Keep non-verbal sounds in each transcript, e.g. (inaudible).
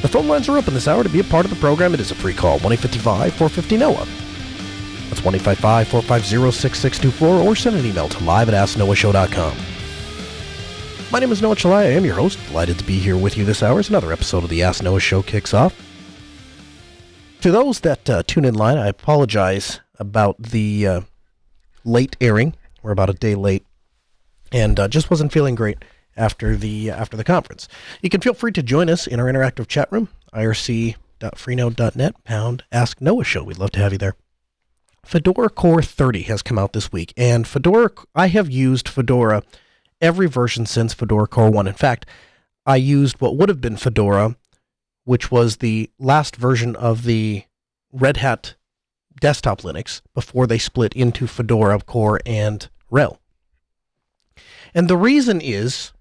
The phone lines are open this hour to be a part of the program. It is a free call, 1-855 450 noah That's 1-855 450 6624 or send an email to live at asknoahshow.com. My name is Noah Chalai. I am your host. Delighted to be here with you this hour as another episode of the Ask Noah Show kicks off. To those that uh, tune in line, I apologize about the uh, late airing. We're about a day late, and uh, just wasn't feeling great after the after the conference. You can feel free to join us in our interactive chat room, irc.freenode.net pound Ask Noah Show. We'd love to have you there. Fedora Core 30 has come out this week, and Fedora. I have used Fedora every version since Fedora Core 1. In fact, I used what would have been Fedora, which was the last version of the Red Hat desktop Linux before they split into Fedora Core and RHEL. And the reason is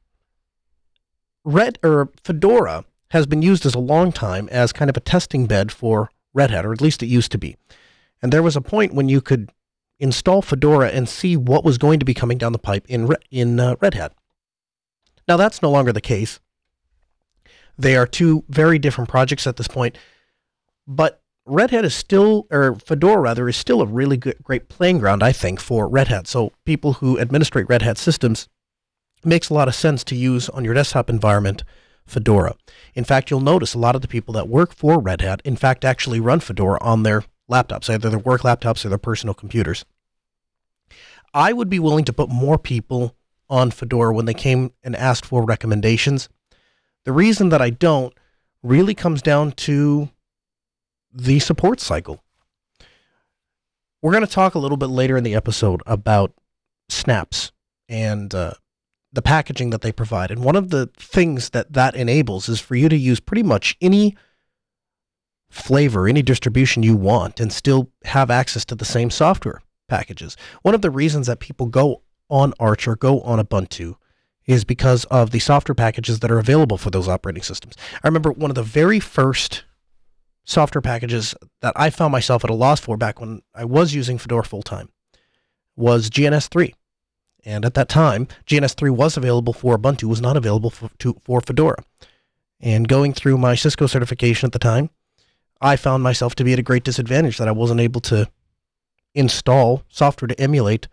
Red or Fedora has been used as a long time as kind of a testing bed for Red Hat, or at least it used to be. And there was a point when you could install Fedora and see what was going to be coming down the pipe in in uh, Red Hat. Now that's no longer the case. They are two very different projects at this point, but Red Hat is still, or Fedora rather, is still a really good, great playing ground, I think, for Red Hat. So people who administrate Red Hat systems makes a lot of sense to use on your desktop environment Fedora. In fact, you'll notice a lot of the people that work for Red Hat, in fact, actually run Fedora on their laptops, either their work laptops or their personal computers. I would be willing to put more people on Fedora when they came and asked for recommendations. The reason that I don't really comes down to the support cycle. We're going to talk a little bit later in the episode about snaps and uh, the packaging that they provide. And one of the things that that enables is for you to use pretty much any flavor, any distribution you want, and still have access to the same software packages. One of the reasons that people go on Arch or go on Ubuntu is because of the software packages that are available for those operating systems. I remember one of the very first software packages that I found myself at a loss for back when I was using Fedora full time was GNS3. And at that time, GNS3 was available for Ubuntu, was not available for, to, for Fedora. And going through my Cisco certification at the time, I found myself to be at a great disadvantage that I wasn't able to install software to emulate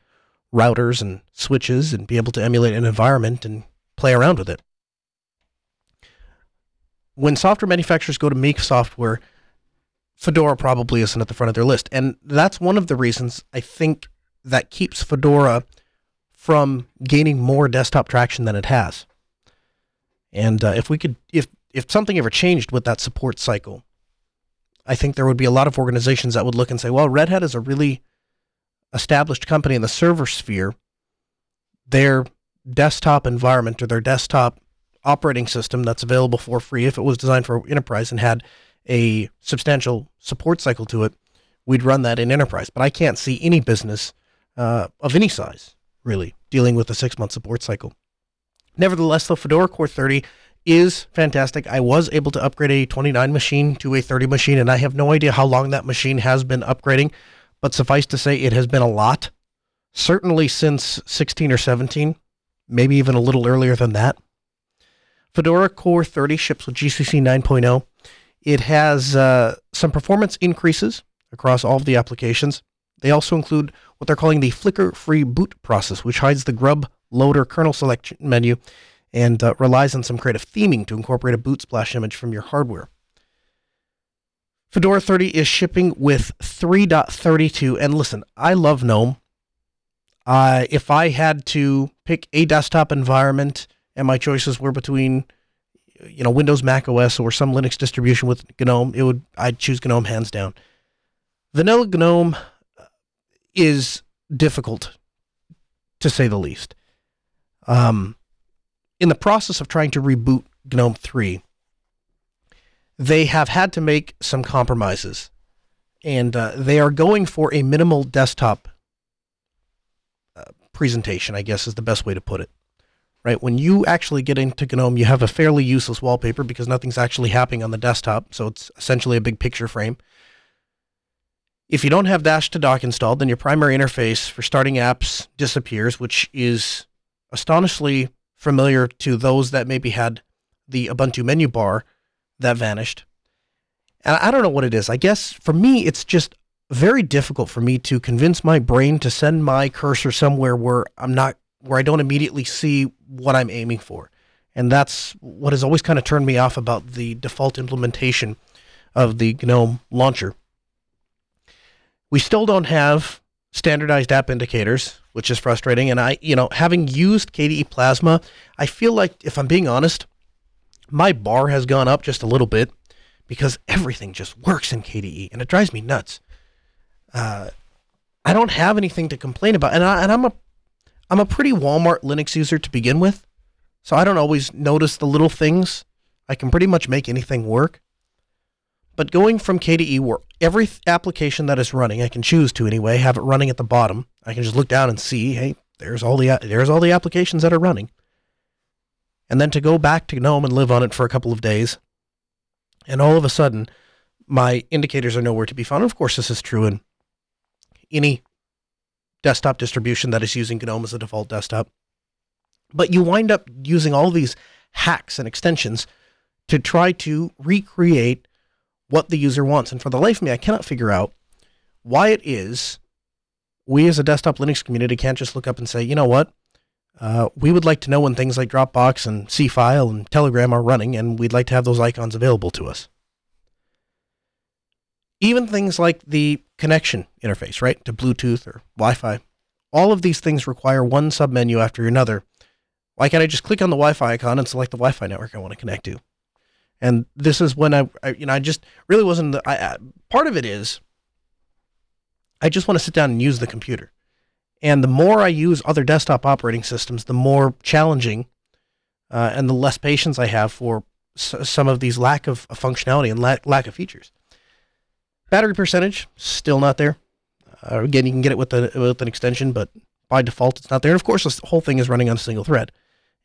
routers and switches and be able to emulate an environment and play around with it. When software manufacturers go to make software Fedora probably isn't at the front of their list. And that's one of the reasons I think that keeps Fedora from gaining more desktop traction than it has. And uh, if we could, if if something ever changed with that support cycle, I think there would be a lot of organizations that would look and say, well, Red Hat is a really established company in the server sphere. Their desktop environment or their desktop operating system that's available for free, if it was designed for enterprise and had a substantial support cycle to it, we'd run that in enterprise. But I can't see any business uh, of any size really dealing with a six month support cycle. Nevertheless, the Fedora Core 30 is fantastic. I was able to upgrade a 29 machine to a 30 machine, and I have no idea how long that machine has been upgrading, but suffice to say, it has been a lot. Certainly since 16 or 17, maybe even a little earlier than that. Fedora Core 30 ships with GCC 9.0. It has uh, some performance increases across all of the applications. They also include what they're calling the flicker-free boot process, which hides the grub loader kernel selection menu and uh, relies on some creative theming to incorporate a boot splash image from your hardware. Fedora 30 is shipping with 3.32, and listen, I love GNOME. Uh, if I had to pick a desktop environment and my choices were between you know Windows, Mac OS, or some Linux distribution with GNOME, it would I'd choose GNOME hands down. Vanilla GNOME is difficult, to say the least. Um, in the process of trying to reboot GNOME 3, they have had to make some compromises, and uh, they are going for a minimal desktop uh, presentation. I guess is the best way to put it. Right when you actually get into GNOME, you have a fairly useless wallpaper because nothing's actually happening on the desktop, so it's essentially a big picture frame. If you don't have Dash to Dock installed, then your primary interface for starting apps disappears, which is astonishingly familiar to those that maybe had the Ubuntu menu bar that vanished. And I don't know what it is. I guess for me, it's just very difficult for me to convince my brain to send my cursor somewhere where I'm not, where I don't immediately see what I'm aiming for. And that's what has always kind of turned me off about the default implementation of the GNOME launcher. We still don't have standardized app indicators, which is frustrating. And I, you know, having used KDE Plasma, I feel like, if I'm being honest, my bar has gone up just a little bit because everything just works in KDE, and it drives me nuts. Uh, I don't have anything to complain about, and, I, and I'm a I'm a pretty Walmart Linux user to begin with, so I don't always notice the little things. I can pretty much make anything work. But going from KDE, where every application that is running, I can choose to anyway, have it running at the bottom. I can just look down and see, hey, there's all the there's all the applications that are running and then to go back to GNOME and live on it for a couple of days. And all of a sudden, my indicators are nowhere to be found. Of course, this is true in any desktop distribution that is using GNOME as a default desktop. But you wind up using all these hacks and extensions to try to recreate what the user wants. And for the life of me, I cannot figure out why it is we as a desktop Linux community can't just look up and say, you know what? Uh, we would like to know when things like Dropbox and Seafile and Telegram are running, and we'd like to have those icons available to us. Even things like the connection interface, right, to Bluetooth or Wi-Fi, all of these things require one submenu after another. Why can't I just click on the Wi-Fi icon and select the Wi-Fi network I want to connect to? And this is when I, I you know, I just really wasn't. The, I, I, part of it is I just want to sit down and use the computer. And the more I use other desktop operating systems, the more challenging uh, and the less patience I have for s- some of these lack of, functionality and la- lack of features. Battery percentage still not there. Uh, again, you can get it with, the, with an extension, but by default, it's not there. And of course, this whole thing is running on a single thread.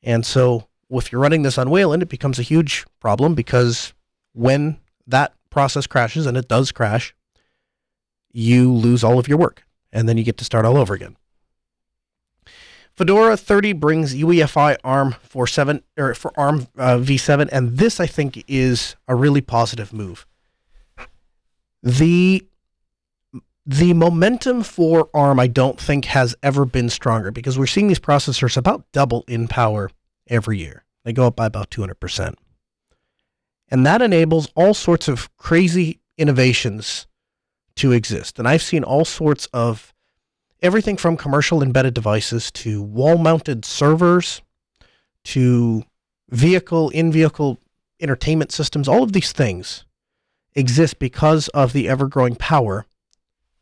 And so, if you're running this on Wayland, it becomes a huge problem because when that process crashes, and it does crash, you lose all of your work, and then you get to start all over again. Fedora 30 brings UEFI ARM for seven or for ARM uh, v7, and this I think is a really positive move. The the momentum for ARM I don't think has ever been stronger because we're seeing these processors about double in power every year. They go up by about 200%. And that enables all sorts of crazy innovations to exist. And I've seen all sorts of everything from commercial embedded devices to wall mounted servers to vehicle in vehicle entertainment systems, all of these things exist because of the ever growing power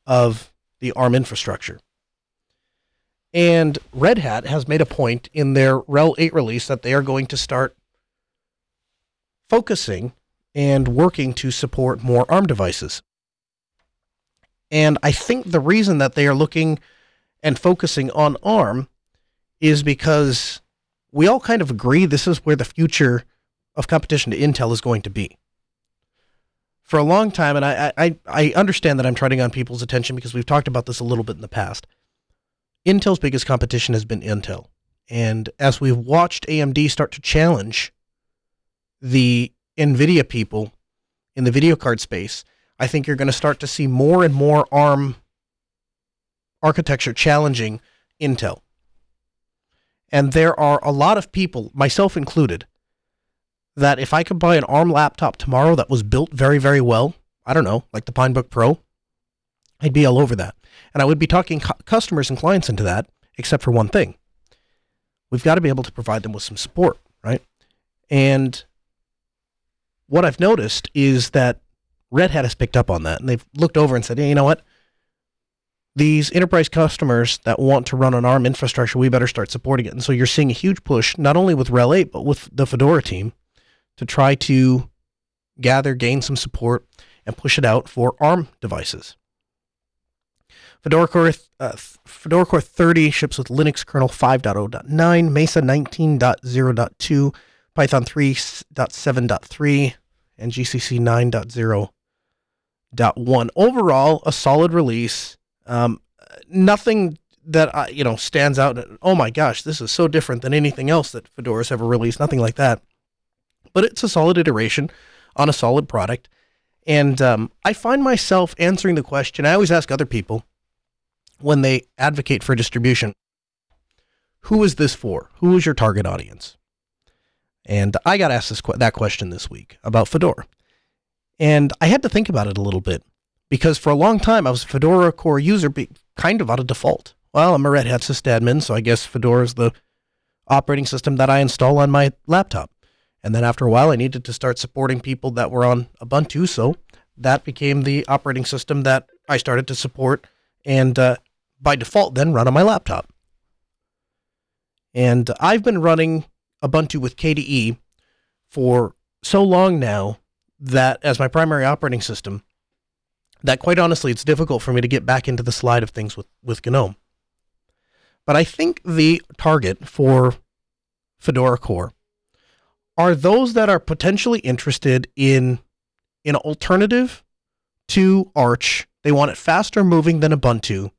of the ARM infrastructure. And Red Hat has made a point in their RHEL 8 release that they are going to start focusing and working to support more ARM devices. And I think the reason that they are looking and focusing on ARM is because we all kind of agree this is where the future of competition to Intel is going to be. For a long time, and I, I, I understand that I'm treading on people's attention because we've talked about this a little bit in the past. Intel's biggest competition has been Intel. And as we've watched AMD start to challenge the NVIDIA people in the video card space, I think you're going to start to see more and more ARM architecture challenging Intel. And there are a lot of people, myself included, that if I could buy an ARM laptop tomorrow that was built very, very well, I don't know, like the Pinebook Pro, I'd be all over that. And I would be talking cu- customers and clients into that, except for one thing. We've got to be able to provide them with some support, right? And what I've noticed is that Red Hat has picked up on that and they've looked over and said, hey, you know what? These enterprise customers that want to run on ARM infrastructure, we better start supporting it. And so you're seeing a huge push, not only with RHEL 8, but with the Fedora team to try to gather, gain some support, and push it out for ARM devices. Fedora Core, uh, Fedora Core 30 ships with Linux kernel 5.0.9, Mesa 19.0.2, Python 3.7.3, and GCC 9.0.1. Overall, a solid release. Um, nothing that I, you know stands out. Oh my gosh, this is so different than anything else that Fedora's ever released. Nothing like that. But it's a solid iteration on a solid product. And um, I find myself answering the question. I always ask other people when they advocate for distribution who is this for? Who is your target audience? And I got asked this, that question this week about Fedora. And I had to think about it a little bit because for a long time I was a Fedora core user kind of out of default. Well, I'm a Red Hat sysadmin, so I guess Fedora is the operating system that I install on my laptop. And then after a while, I needed to start supporting people that were on Ubuntu, so that became the operating system that I started to support and uh, by default then run on my laptop. And I've been running Ubuntu with KDE for so long now that as my primary operating system, that quite honestly, it's difficult for me to get back into the slide of things with, with GNOME. But I think the target for Fedora Core are those that are potentially interested in an alternative to Arch. They want it faster moving than Ubuntu,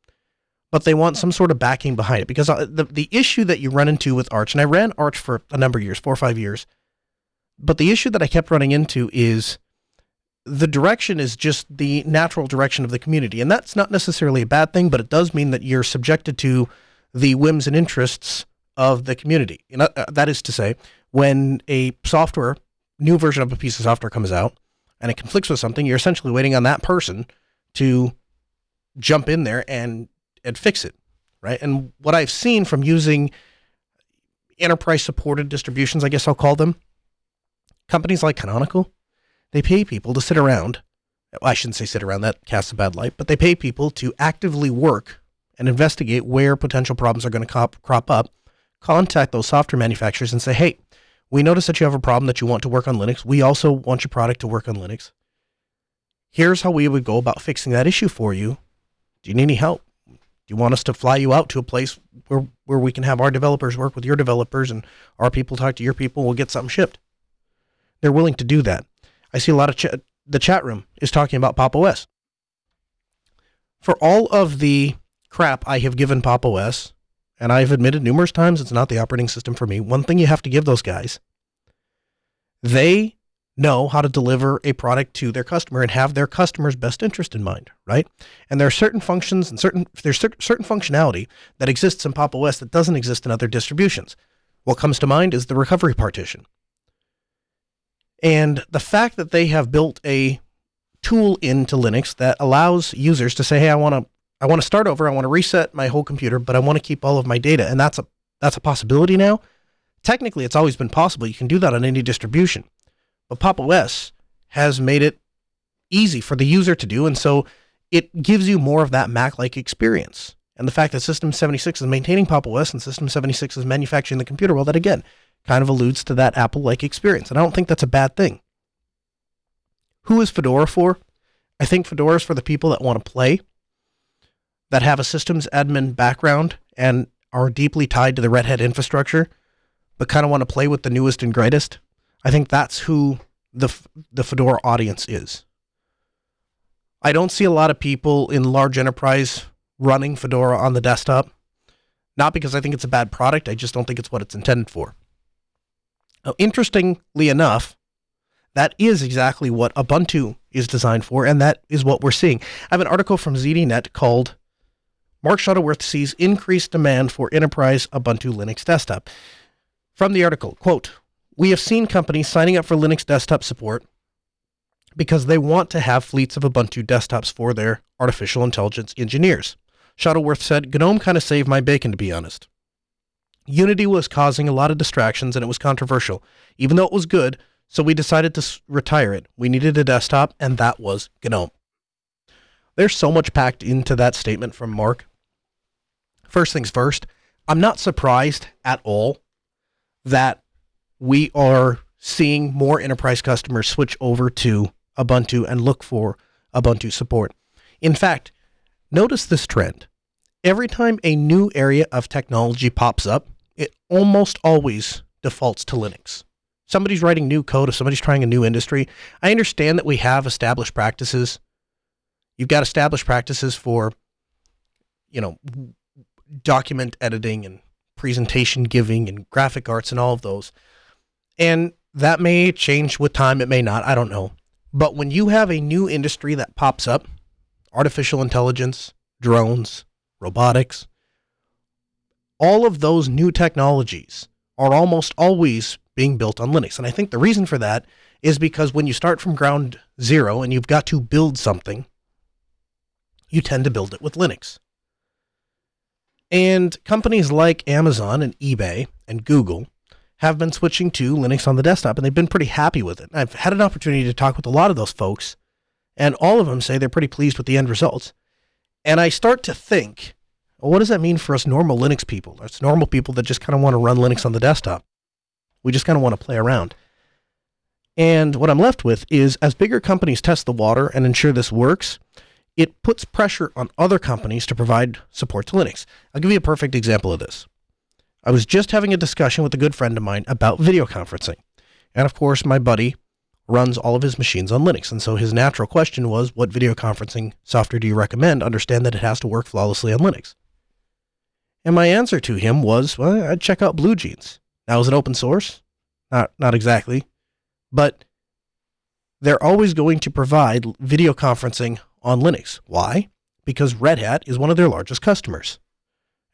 but they want some sort of backing behind it because uh, the, the issue that you run into with Arch, and I ran Arch for a number of years, four or five years, but the issue that I kept running into is the direction is just the natural direction of the community. And that's not necessarily a bad thing, but it does mean that you're subjected to the whims and interests of the community. You know, uh, that is to say, when a software, new version of a piece of software comes out and it conflicts with something, you're essentially waiting on that person to jump in there and and fix it, right? And what I've seen from using enterprise supported distributions, I guess I'll call them, companies like Canonical, they pay people to sit around. Well, I shouldn't say sit around, that casts a bad light, but they pay people to actively work and investigate where potential problems are going to crop, crop up, contact those software manufacturers and say, hey, we notice that you have a problem that you want to work on Linux. We also want your product to work on Linux. Here's how we would go about fixing that issue for you. Do you need any help? Do you want us to fly you out to a place where, where we can have our developers work with your developers and our people talk to your people? We'll get something shipped. They're willing to do that. I see a lot of ch- the chat room is talking about Pop OS. For all of the crap I have given Pop OS, and I've admitted numerous times it's not the operating system for me, one thing you have to give those guys, they know how to deliver a product to their customer and have their customer's best interest in mind, right? And there are certain functions and certain there's certain functionality that exists in Pop OS that doesn't exist in other distributions. What comes to mind is the recovery partition. And the fact that they have built a tool into Linux that allows users to say, "Hey, I want to I want to start over, I want to reset my whole computer, but I want to keep all of my data." And that's a that's a possibility now. Technically, it's always been possible. You can do that on any distribution. But Pop OS has made it easy for the user to do. And so it gives you more of that Mac like experience. And the fact that System 76 is maintaining Pop OS and System 76 is manufacturing the computer, well, that again kind of alludes to that Apple like experience. And I don't think that's a bad thing. Who is Fedora for? I think Fedora is for the people that want to play, that have a systems admin background and are deeply tied to the Red Hat infrastructure, but kind of want to play with the newest and greatest. I think that's who the the Fedora audience is. I don't see a lot of people in large enterprise running Fedora on the desktop. Not because I think it's a bad product, I just don't think it's what it's intended for. Now, interestingly enough, that is exactly what Ubuntu is designed for, and that is what we're seeing. I have an article from ZDNet called Mark Shuttleworth sees increased demand for enterprise Ubuntu Linux desktop. From the article, quote, we have seen companies signing up for Linux desktop support because they want to have fleets of Ubuntu desktops for their artificial intelligence engineers. Shuttleworth said, GNOME kind of saved my bacon, to be honest. Unity was causing a lot of distractions and it was controversial, even though it was good, so we decided to retire it. We needed a desktop, and that was GNOME. There's so much packed into that statement from Mark. First things first, I'm not surprised at all that we are seeing more enterprise customers switch over to Ubuntu and look for Ubuntu support. In fact, notice this trend. Every time a new area of technology pops up, it almost always defaults to Linux. Somebody's writing new code, if somebody's trying a new industry, I understand that we have established practices. You've got established practices for, you know, document editing and presentation giving and graphic arts and all of those. And that may change with time, it may not, I don't know. But when you have a new industry that pops up, artificial intelligence, drones, robotics, all of those new technologies are almost always being built on Linux. And I think the reason for that is because when you start from ground zero and you've got to build something, you tend to build it with Linux. And companies like Amazon and eBay and Google have been switching to Linux on the desktop and they've been pretty happy with it. I've had an opportunity to talk with a lot of those folks, and all of them say they're pretty pleased with the end results. And I start to think, well, what does that mean for us normal Linux people? Us normal people that just kind of want to run Linux on the desktop. We just kind of want to play around. And what I'm left with is as bigger companies test the water and ensure this works, it puts pressure on other companies to provide support to Linux. I'll give you a perfect example of this. I was just having a discussion with a good friend of mine about video conferencing. And of course, my buddy runs all of his machines on Linux. And so his natural question was, what video conferencing software do you recommend? Understand that it has to work flawlessly on Linux. And my answer to him was, well, I'd check out BlueJeans. Now, is it open source? Not, not exactly. But they're always going to provide video conferencing on Linux. Why? Because Red Hat is one of their largest customers.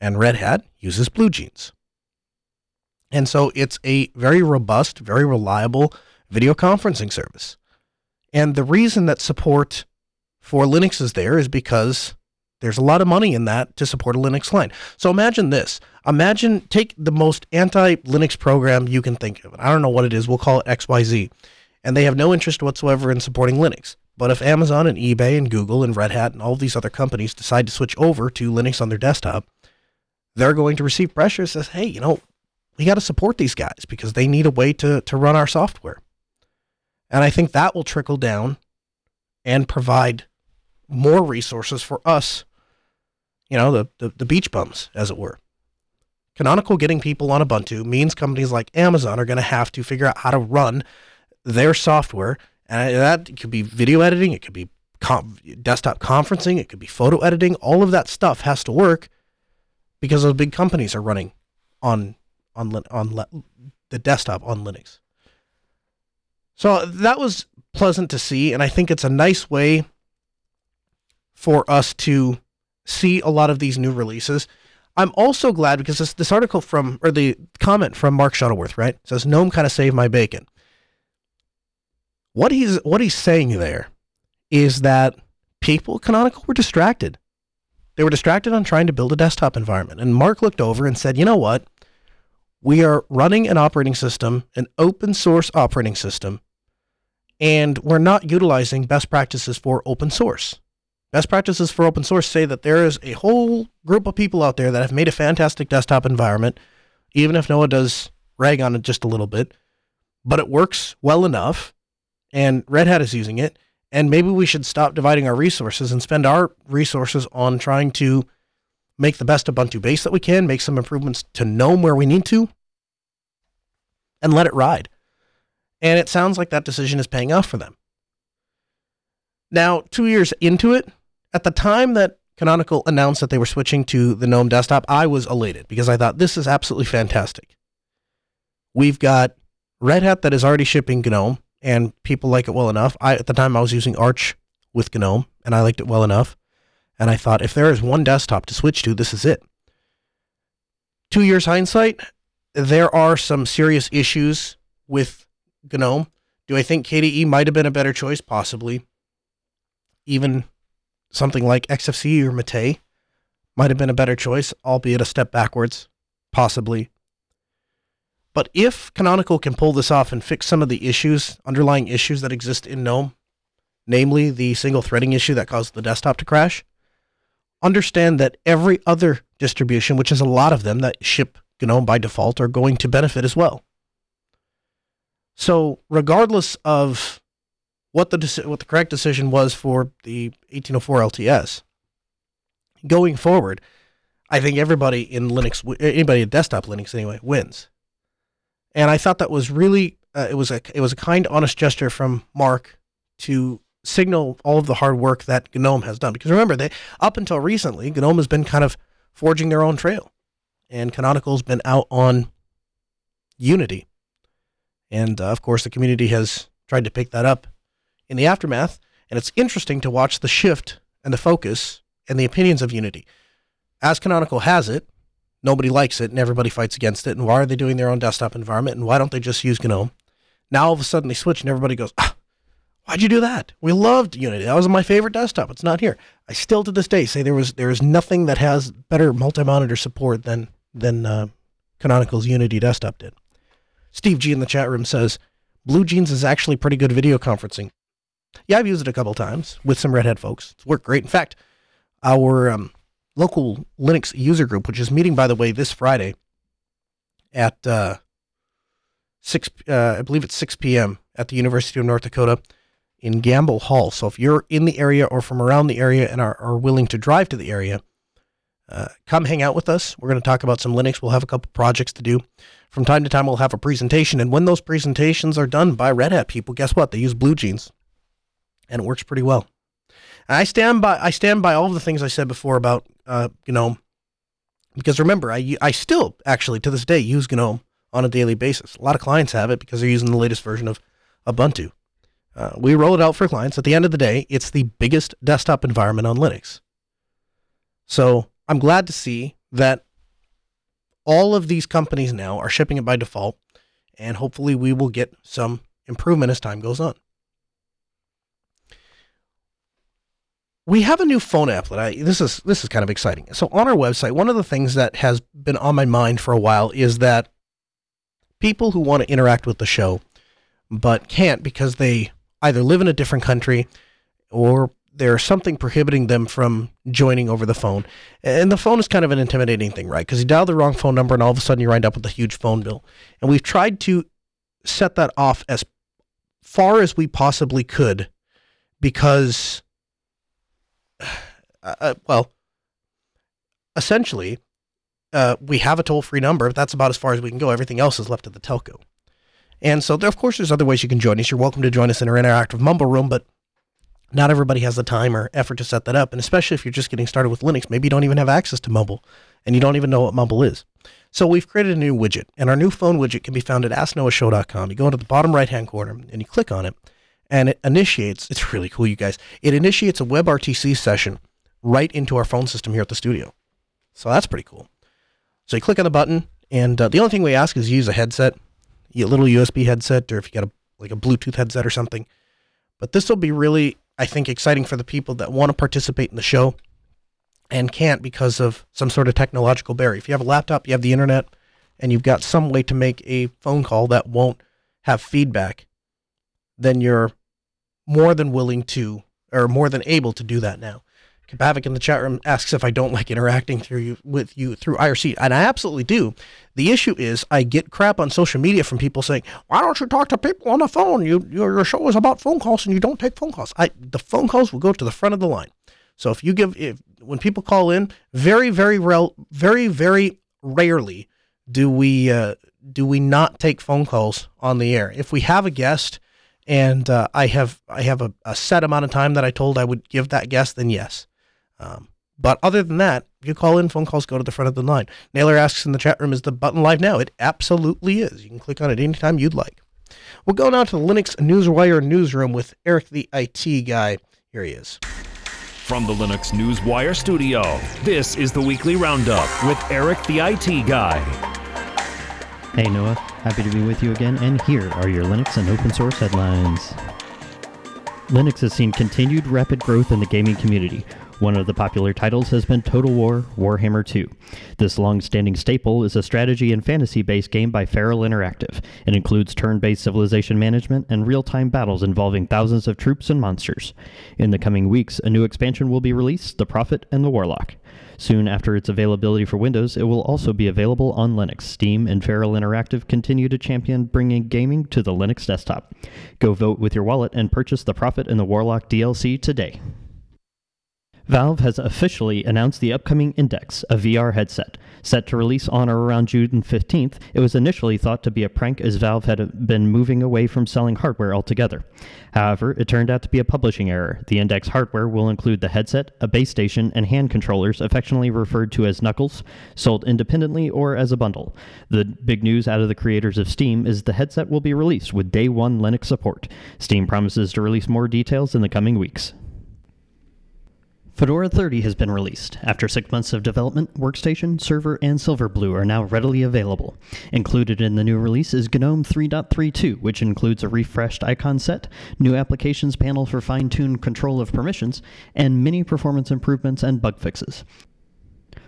And Red Hat uses BlueJeans. And so it's a very robust, very reliable video conferencing service. And the reason that support for Linux is there is because there's a lot of money in that to support a Linux client. So imagine this. Imagine take the most anti-Linux program you can think of. I don't know what it is. We'll call it XYZ. And they have no interest whatsoever in supporting Linux. But if Amazon and eBay and Google and Red Hat and all these other companies decide to switch over to Linux on their desktop, they're going to receive pressure that says, hey, you know, we got to support these guys because they need a way to, to run our software. And I think that will trickle down and provide more resources for us, you know, the, the, the beach bums, as it were. Canonical getting people on Ubuntu means companies like Amazon are going to have to figure out how to run their software. And that could be video editing, it could be com- desktop conferencing, it could be photo editing. All of that stuff has to work because those big companies are running on on on the desktop on Linux. So that was pleasant to see, and I think it's a nice way for us to see a lot of these new releases. I'm also glad because this, this article from, or the comment from Mark Shuttleworth, right, says GNOME kind of saved my bacon. What he's what he's saying there is that people Canonical were distracted. They were distracted on trying to build a desktop environment, and Mark looked over and said, "You know what? We are running an operating system, an open source operating system, and we're not utilizing best practices for open source. Best practices for open source say that there is a whole group of people out there that have made a fantastic desktop environment, even if Noah does rag on it just a little bit, but it works well enough, and Red Hat is using it. And maybe we should stop dividing our resources and spend our resources on trying to make the best Ubuntu base that we can, make some improvements to GNOME where we need to, and let it ride. And it sounds like that decision is paying off for them. Now, two years into it, at the time that Canonical announced that they were switching to the GNOME desktop, I was elated because I thought this is absolutely fantastic. We've got Red Hat that is already shipping GNOME, and people like it well enough. I at the time I was using Arch with GNOME, and I liked it well enough. And I thought if there is one desktop to switch to, this is it. Two years hindsight, there are some serious issues with GNOME. Do I think KDE might have been a better choice? Possibly. Even something like XFCE or Mate might have been a better choice, albeit a step backwards. Possibly. But if Canonical can pull this off and fix some of the issues, underlying issues that exist in GNOME, namely the single threading issue that caused the desktop to crash, understand that every other distribution, which is a lot of them that ship GNOME by default, are going to benefit as well. So, regardless of what the what the correct decision was for the 1804 LTS, going forward, I think everybody in Linux, anybody in desktop Linux anyway, wins. And I thought that was really uh, it was a it was a kind, honest gesture from Mark to signal all of the hard work that GNOME has done. Because remember, they up until recently, GNOME has been kind of forging their own trail, and Canonical's been out on Unity, and uh, of course, the community has tried to pick that up in the aftermath. And it's interesting to watch the shift and the focus and the opinions of Unity. As Canonical has it, nobody likes it and everybody fights against it. And why are they doing their own desktop environment? And why don't they just use GNOME? Now all of a sudden they switch and everybody goes, ah, why'd you do that? We loved Unity. That was my favorite desktop. It's not here. I still to this day say there was there is nothing that has better multi-monitor support than than uh, Canonical's Unity desktop did. Steve G in the chat room says BlueJeans is actually pretty good video conferencing. Yeah, I've used it a couple times with some Red Hat folks. It's worked great. In fact, our um, local Linux user group, which is meeting, by the way, this Friday at uh, 6, uh, I believe it's 6 p.m. at the University of North Dakota in Gamble Hall. So if you're in the area or from around the area and are, are willing to drive to the area, uh, come hang out with us. We're going to talk about some Linux. We'll have a couple projects to do. From time to time, we'll have a presentation. And when those presentations are done by Red Hat people, guess what? They use BlueJeans, and it works pretty well. And I stand by I stand by all of the things I said before about uh, GNOME, because remember, I I still actually to this day use GNOME on a daily basis. A lot of clients have it because they're using the latest version of Ubuntu. Uh, we roll it out for clients. At the end of the day, it's the biggest desktop environment on Linux. So I'm glad to see that all of these companies now are shipping it by default, and hopefully we will get some improvement as time goes on. We have a new phone app that I this is this is kind of exciting. So on our website, one of the things that has been on my mind for a while is that people who want to interact with the show but can't because they either live in a different country or there's something prohibiting them from joining over the phone. And the phone is kind of an intimidating thing, right? Because you dial the wrong phone number and all of a sudden you wind up with a huge phone bill. And we've tried to set that off as far as we possibly could because uh, uh, well, essentially, uh, we have a toll free number. That's about as far as we can go. Everything else is left to the telco. And so, there, of course, there's other ways you can join us. You're welcome to join us in our interactive Mumble room, but not everybody has the time or effort to set that up. And especially if you're just getting started with Linux, maybe you don't even have access to Mumble and you don't even know what Mumble is. So we've created a new widget, and our new phone widget can be found at AskNoahShow.com. You go into the bottom right hand corner and you click on it, and it initiates. It's really cool, you guys. It initiates a WebRTC session right into our phone system here at the studio. So that's pretty cool. So you click on the button, and uh, the only thing we ask is use a headset, a little USB headset, or if you got a like a Bluetooth headset or something. But this will be really, I think, exciting for the people that want to participate in the show and can't because of some sort of technological barrier. If you have a laptop, you have the internet, and you've got some way to make a phone call that won't have feedback, then you're more than willing to, or more than able to do that now. Kabavik in the chat room asks if I don't like interacting through you with you through IRC, and I absolutely do. The issue is I get crap on social media from people saying, "Why don't you talk to people on the phone? You your, your show is about phone calls, and you don't take phone calls." I the phone calls will go to the front of the line. So if you give if when people call in, very very rel, very very rarely do we uh, do we not take phone calls on the air. If we have a guest and uh, I have I have a, a, set amount of time that I told I would give that guest, then yes. Um, but other than that, you call in, phone calls go to the front of the line. Naylor asks in the chat room, is the button live now? It absolutely is. You can click on it anytime you'd like. We'll go now to the Linux Newswire newsroom with Eric, the IT guy. Here he is. From the Linux Newswire studio, this is the weekly roundup with Eric, the IT guy. Hey Noah, happy to be with you again, and here are your Linux and open source headlines. Linux has seen continued rapid growth in the gaming community, One of the popular titles has been Total War Warhammer 2. This long standing staple is a strategy and fantasy based game by Feral Interactive. It includes turn based civilization management and real time battles involving thousands of troops and monsters. In the coming weeks, a new expansion will be released The Prophet and the Warlock. Soon after its availability for Windows, it will also be available on Linux. Steam and Feral Interactive continue to champion bringing gaming to the Linux desktop. Go vote with your wallet and purchase the Prophet and the Warlock DLC today. Valve has officially announced the upcoming Index, a VR headset. Set to release on or around June 15th, it was initially thought to be a prank as Valve had been moving away from selling hardware altogether. However, it turned out to be a publishing error. The Index hardware will include the headset, a base station, and hand controllers, affectionately referred to as Knuckles, sold independently or as a bundle. The big news out of the creators of Steam is the headset will be released with day one Linux support. Steam promises to release more details in the coming weeks. Fedora 30 has been released. After six months of development, Workstation, Server, and Silverblue are now readily available. Included in the new release is GNOME 3.32, which includes a refreshed icon set, new applications panel for fine tuned control of permissions, and many performance improvements and bug fixes.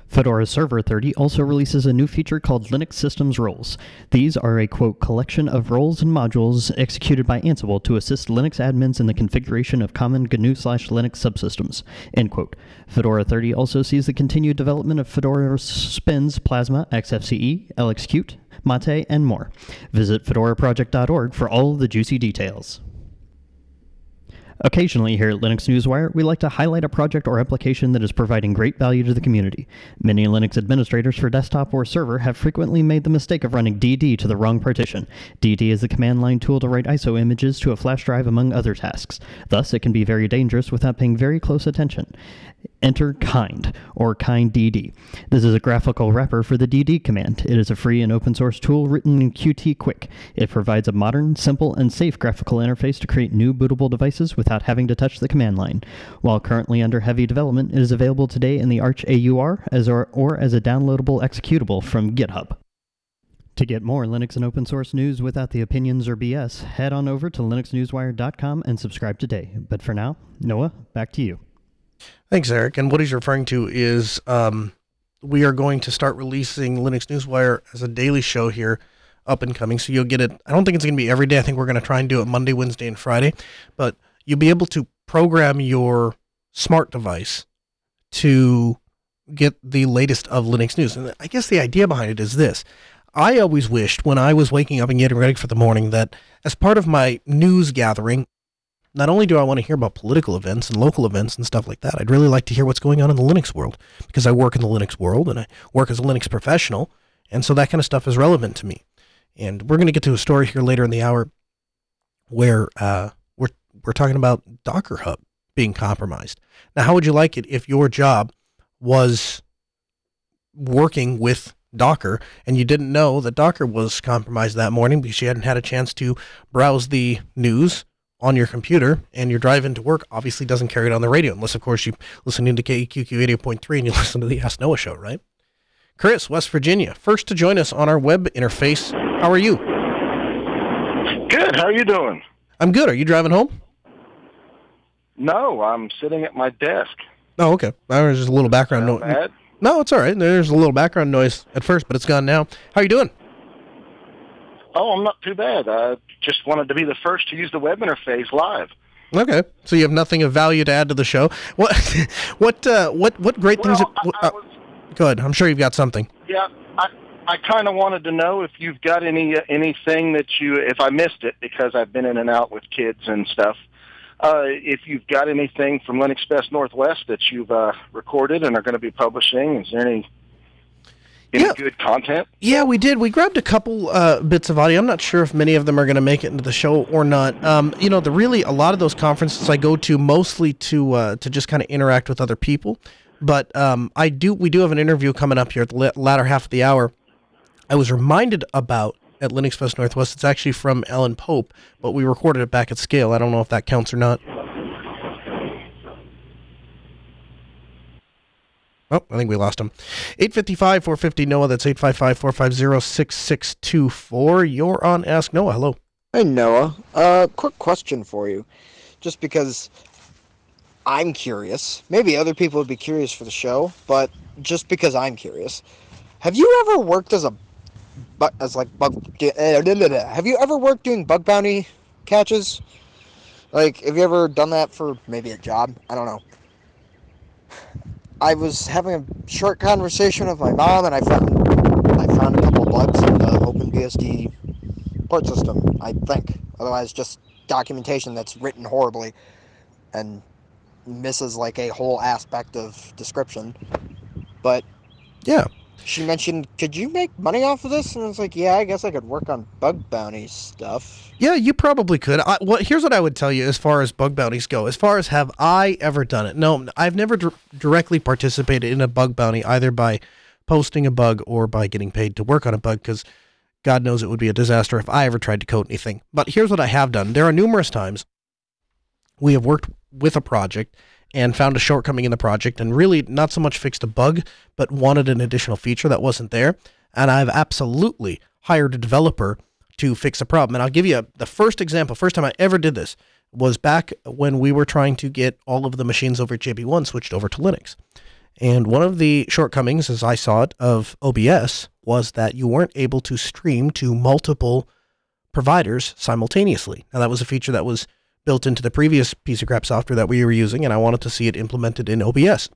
Fedora Server 30 also releases a new feature called Linux Systems Roles. These are a quote collection of roles and modules executed by Ansible to assist Linux admins in the configuration of common GNU slash Linux subsystems. End quote. Fedora 30 also sees the continued development of Fedora Spins, Plasma, XFCE, LXQt, Mate, and more. Visit fedoraproject.org for all the juicy details. Occasionally, here at Linux Newswire, we like to highlight a project or application that is providing great value to the community. Many Linux administrators for desktop or server have frequently made the mistake of running dd to the wrong partition. dd is the command line tool to write ISO images to a flash drive, among other tasks. Thus, it can be very dangerous without paying very close attention. Enter kind, or kinddd. This is a graphical wrapper for the dd command. It is a free and open source tool written in Qt Quick. It provides a modern, simple, and safe graphical interface to create new bootable devices without having to touch the command line. While currently under heavy development, it is available today in the Arch AUR as or, or as a downloadable executable from GitHub. To get more Linux and open source news without the opinions or BS, head on over to linuxnewswire.com and subscribe today. But for now, Noah, back to you. Thanks, Eric. And what he's referring to is um, we are going to start releasing Linux Newswire as a daily show here, up and coming. So you'll get it. I don't think it's going to be every day. I think we're going to try and do it Monday, Wednesday, and Friday. But you'll be able to program your smart device to get the latest of Linux news. And I guess the idea behind it is this. I always wished when I was waking up and getting ready for the morning that as part of my news gathering, not only do I want to hear about political events and local events and stuff like that, I'd really like to hear what's going on in the Linux world because I work in the Linux world and I work as a Linux professional. And so that kind of stuff is relevant to me. And we're going to get to a story here later in the hour where uh, we're, we're talking about Docker Hub being compromised. Now, how would you like it if your job was working with Docker and you didn't know that Docker was compromised that morning because you hadn't had a chance to browse the news on your computer and you're driving to work obviously doesn't carry it on the radio unless of course you listen to KQQ 88.3 and you (laughs) listen to the Ask Noah show, right? Chris, West Virginia, first to join us on our web interface. How are you? Good. How are you doing? I'm good. Are you driving home? No, I'm sitting at my desk. Oh, okay. There's just a little background noise. No, it's all right. There's a little background noise at first, but it's gone now. How are you doing? Oh, I'm not too bad. I just wanted to be the first to use the web interface live. Okay, so you have nothing of value to add to the show. What, (laughs) what, uh, what, what great well, things? I, I was, uh, go ahead. I'm sure you've got something. Yeah, I, I kind of wanted to know if you've got any uh, anything that you, if I missed it because I've been in and out with kids and stuff. Uh, if you've got anything from Linux Fest Northwest that you've uh, recorded and are going to be publishing, is there any any Yeah. good content? Yeah, we did. We grabbed a couple uh, bits of audio. I'm not sure if many of them are going to make it into the show or not. Um, you know, the really a lot of those conferences I go to mostly to uh, to just kind of interact with other people. But um, I do. We do have an interview coming up here at the latter half of the hour. I was reminded about at Linux Fest Northwest. It's actually from Alan Pope, but we recorded it back at SCALE. I don't know if that counts or not. Oh, I think we lost him. 855 450 Noah. That's 855 450 6624. You're on Ask Noah. Hello. Hey Noah, uh, quick question for you. Just because I'm curious. Maybe other people would be curious for the show, but just because I'm curious, have you ever worked as a bu- as like bug? Have you ever worked doing bug bounty catches? Like, have you ever done that for maybe a job? I don't know. I was having a short conversation with my mom, and I found I found a couple bugs in the OpenBSD port system. I think. Otherwise, just documentation that's written horribly and misses like a whole aspect of description. But Yeah. She mentioned, "Could you make money off of this?" And I was like, "Yeah, I guess I could work on bug bounty stuff." Yeah, you probably could. I, what here's what I would tell you as far as bug bounties go. As far as have I ever done it? No, I've never dir- directly participated in a bug bounty either by posting a bug or by getting paid to work on a bug because God knows it would be a disaster if I ever tried to code anything. But here's what I have done. There are numerous times we have worked with a project and found a shortcoming in the project and really not so much fixed a bug, but wanted an additional feature that wasn't there. And I've absolutely hired a developer to fix a problem. And I'll give you a, the first example. First time I ever did this was back when we were trying to get all of the machines over at JB1 switched over to Linux. And one of the shortcomings, as I saw it, of OBS was that you weren't able to stream to multiple providers simultaneously. Now, that was a feature that was built into the previous piece of crap software that we were using, and I wanted to see it implemented in OBS.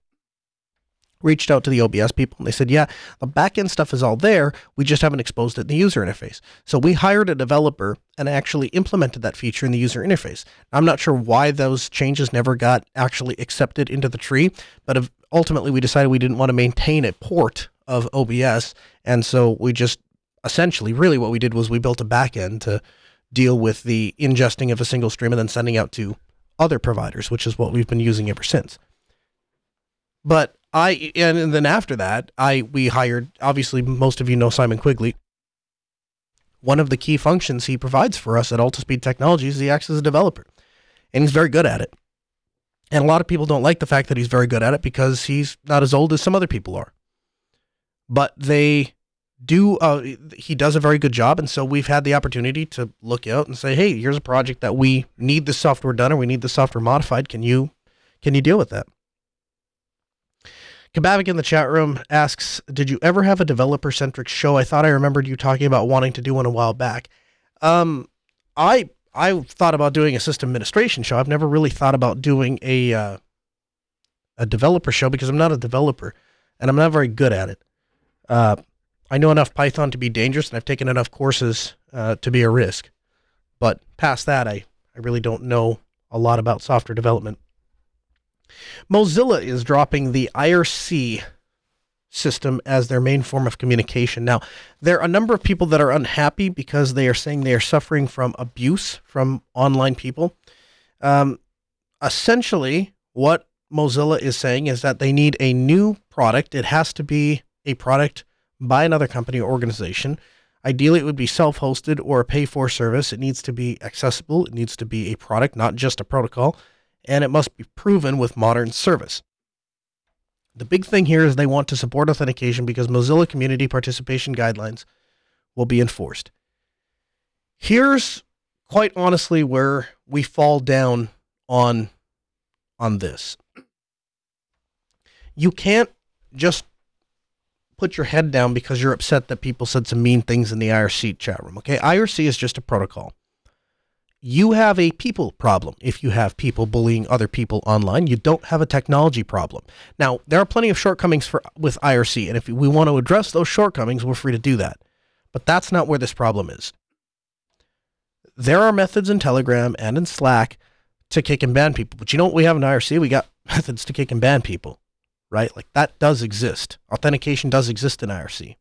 Reached out to the OBS people, and they said, Yeah, the backend stuff is all there. We just haven't exposed it in the user interface. So we hired a developer and actually implemented that feature in the user interface. I'm not sure why those changes never got actually accepted into the tree, but ultimately we decided we didn't want to maintain a port of OBS. And so we just essentially, really, what we did was we built a backend to deal with the ingesting of a single stream and then sending out to other providers, which is what we've been using ever since. But I and then after that, I we hired obviously most of you know Simon Quigley. One of the key functions he provides for us at Altispeed Technologies is he acts as a developer. And he's very good at it. And a lot of people don't like the fact that he's very good at it because he's not as old as some other people are. But they do uh, he does a very good job and so we've had the opportunity to look out and say hey here's a project that we need the software done or we need the software modified can you can you deal with that Kabavik in the chat room asks, "Did you ever have a developer-centric show? I thought I remembered you talking about wanting to do one a while back." Um, I I thought about doing a system administration show. I've never really thought about doing a uh, a developer show because I'm not a developer and I'm not very good at it. Uh, I know enough Python to be dangerous, and I've taken enough courses uh, to be a risk. But past that, I I really don't know a lot about software development. Mozilla is dropping the IRC system as their main form of communication. Now, there are a number of people that are unhappy because they are saying they are suffering from abuse from online people. Um, essentially, what Mozilla is saying is that they need a new product. It has to be a product by another company or organization. Ideally, it would be self hosted or a pay for service. It needs to be accessible. It needs to be a product, not just a protocol and it must be proven with modern service. The big thing here is they want to support authentication because Mozilla community participation guidelines will be enforced. Here's quite honestly where we fall down on on this. You can't just put your head down because you're upset that people said some mean things in the IRC chat room. Okay, IRC is just a protocol you have a people problem if you have people bullying other people online. You don't have a technology problem. Now, there are plenty of shortcomings for with IRC, and if we want to address those shortcomings, we're free to do that. But that's not where this problem is. There are methods in Telegram and in Slack to kick and ban people. But you know what we have in IRC? We got (laughs) methods to kick and ban people, right? Like that does exist. Authentication does exist in IRC.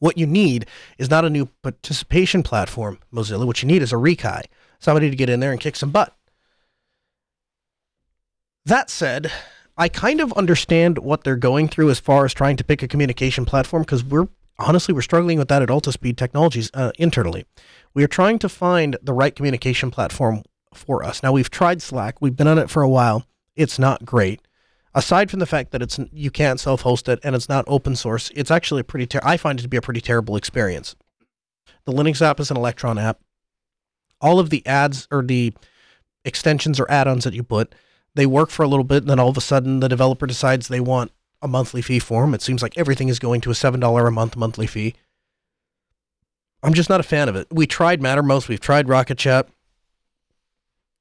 What you need is not a new participation platform, Mozilla. What you need is a rekai, somebody to get in there and kick some butt. That said, I kind of understand what they're going through as far as trying to pick a communication platform because we're honestly we're struggling with that at Altispeed Technologies uh, internally. We are trying to find the right communication platform for us. Now we've tried Slack. We've been on it for a while. It's not great aside from the fact that it's you can't self-host it and it's not open source, it's actually a pretty. Ter- I find it to be a pretty terrible experience. The Linux app is an Electron app. All of the ads or the extensions or add-ons that you put, they work for a little bit, and then all of a sudden the developer decides they want a monthly fee for them. It seems like everything is going to a $7 a month monthly fee. I'm just not a fan of it. We tried Mattermost, we've tried Rocket Chat.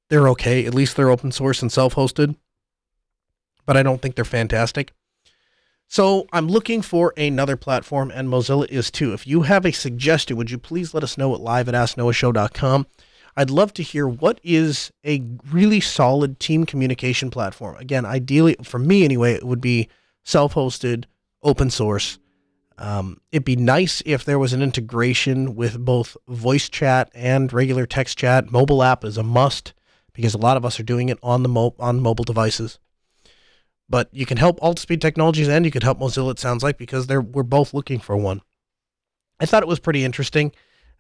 They're okay. At least they're open source and self hosted, but I don't think they're fantastic. So I'm looking for another platform, and Mozilla is too. If you have a suggestion, would you please let us know at live at asknoahshow.com. I'd love to hear what is a really solid team communication platform. Again, ideally, for me anyway, it would be self hosted, open source. Um, it'd be nice if there was an integration with both voice chat and regular text chat. Mobile app is a must because a lot of us are doing it on the mo- on mobile devices. But you can help Altispeed Technologies and you could help Mozilla. It sounds like because they're we're both looking for one. I thought it was pretty interesting.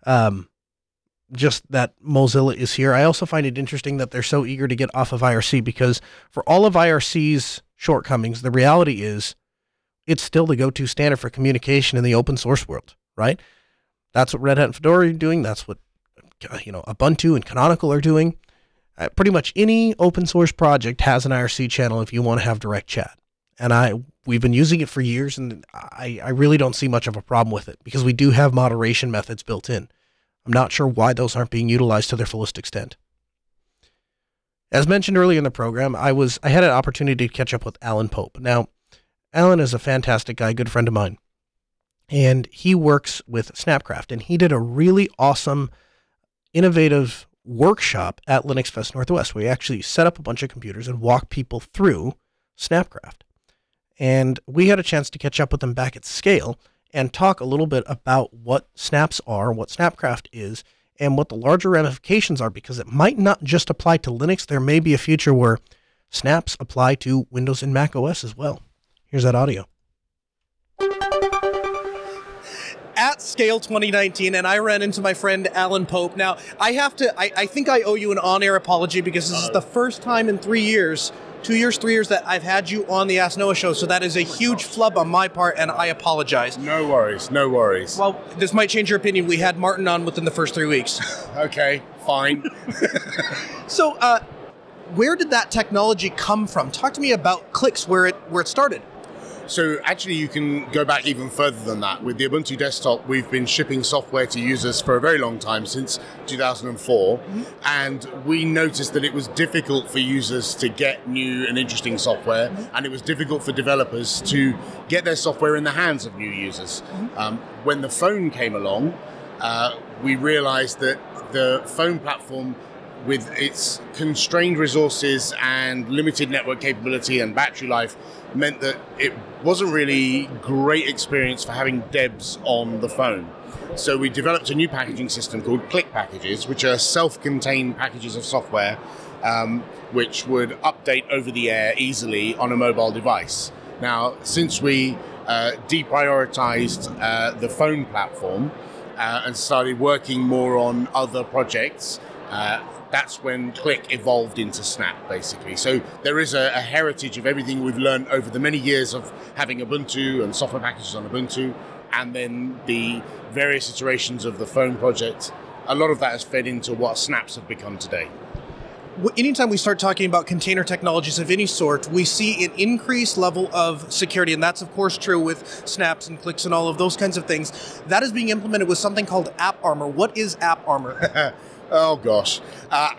Um, just that Mozilla is here. I also find it interesting that they're so eager to get off of IRC because for all of IRC's shortcomings, the reality is it's still the go-to standard for communication in the open source world, right? That's what Red Hat and Fedora are doing. That's what you know Ubuntu and Canonical are doing. Uh, pretty much any open source project has an IRC channel if you want to have direct chat. And I we've been using it for years, and I, I really don't see much of a problem with it because we do have moderation methods built in. I'm not sure why those aren't being utilized to their fullest extent. As mentioned earlier in the program, I was I had an opportunity to catch up with Alan Pope. Now, Alan is a fantastic guy, good friend of mine. And he works with Snapcraft and he did a really awesome innovative workshop at Linux Fest Northwest We actually set up a bunch of computers and walked people through Snapcraft. And we had a chance to catch up with them back at SCALE and talk a little bit about what snaps are, what Snapcraft is, and what the larger ramifications are because it might not just apply to Linux. There may be a future where snaps apply to Windows and Mac OS as well. Here's that audio. At SCALE 2019, and I ran into my friend Alan Pope. Now, I have to, I, I think I owe you an on air apology because this is the first time in three years two years, three years that I've had you on the Ask Noah show. So that is a huge flub on my part, and I apologize. No worries, no worries. Well, this might change your opinion. We had Martin on within the first three weeks. (laughs) okay, fine. (laughs) so, uh, where did that technology come from? Talk to me about clicks, where it where it started. So actually, you can go back even further than that. With the Ubuntu desktop, we've been shipping software to users for a very long time, since 2004, mm-hmm. and we noticed that it was difficult for users to get new and interesting software, mm-hmm. and it was difficult for developers to get their software in the hands of new users. Mm-hmm. Um, when the phone came along, uh, we realized that the phone platform with its constrained resources and limited network capability and battery life meant that it wasn't really great experience for having debs on the phone. So we developed a new packaging system called Click Packages, which are self-contained packages of software um, which would update over the air easily on a mobile device. Now, since we uh, deprioritized uh, the phone platform uh, and started working more on other projects, uh, that's when Click evolved into Snap, basically. So there is a, a, heritage of everything we've learned over the many years of having Ubuntu and software packages on Ubuntu, and then the various iterations of the phone project. A lot of that has fed into what Snaps have become today. Anytime we start talking about container technologies of any sort, we see an increased level of security, and that's of course true with snaps and clicks and all of those kinds of things. That is being implemented with something called AppArmor. What is AppArmor? (laughs) Oh gosh. Uh,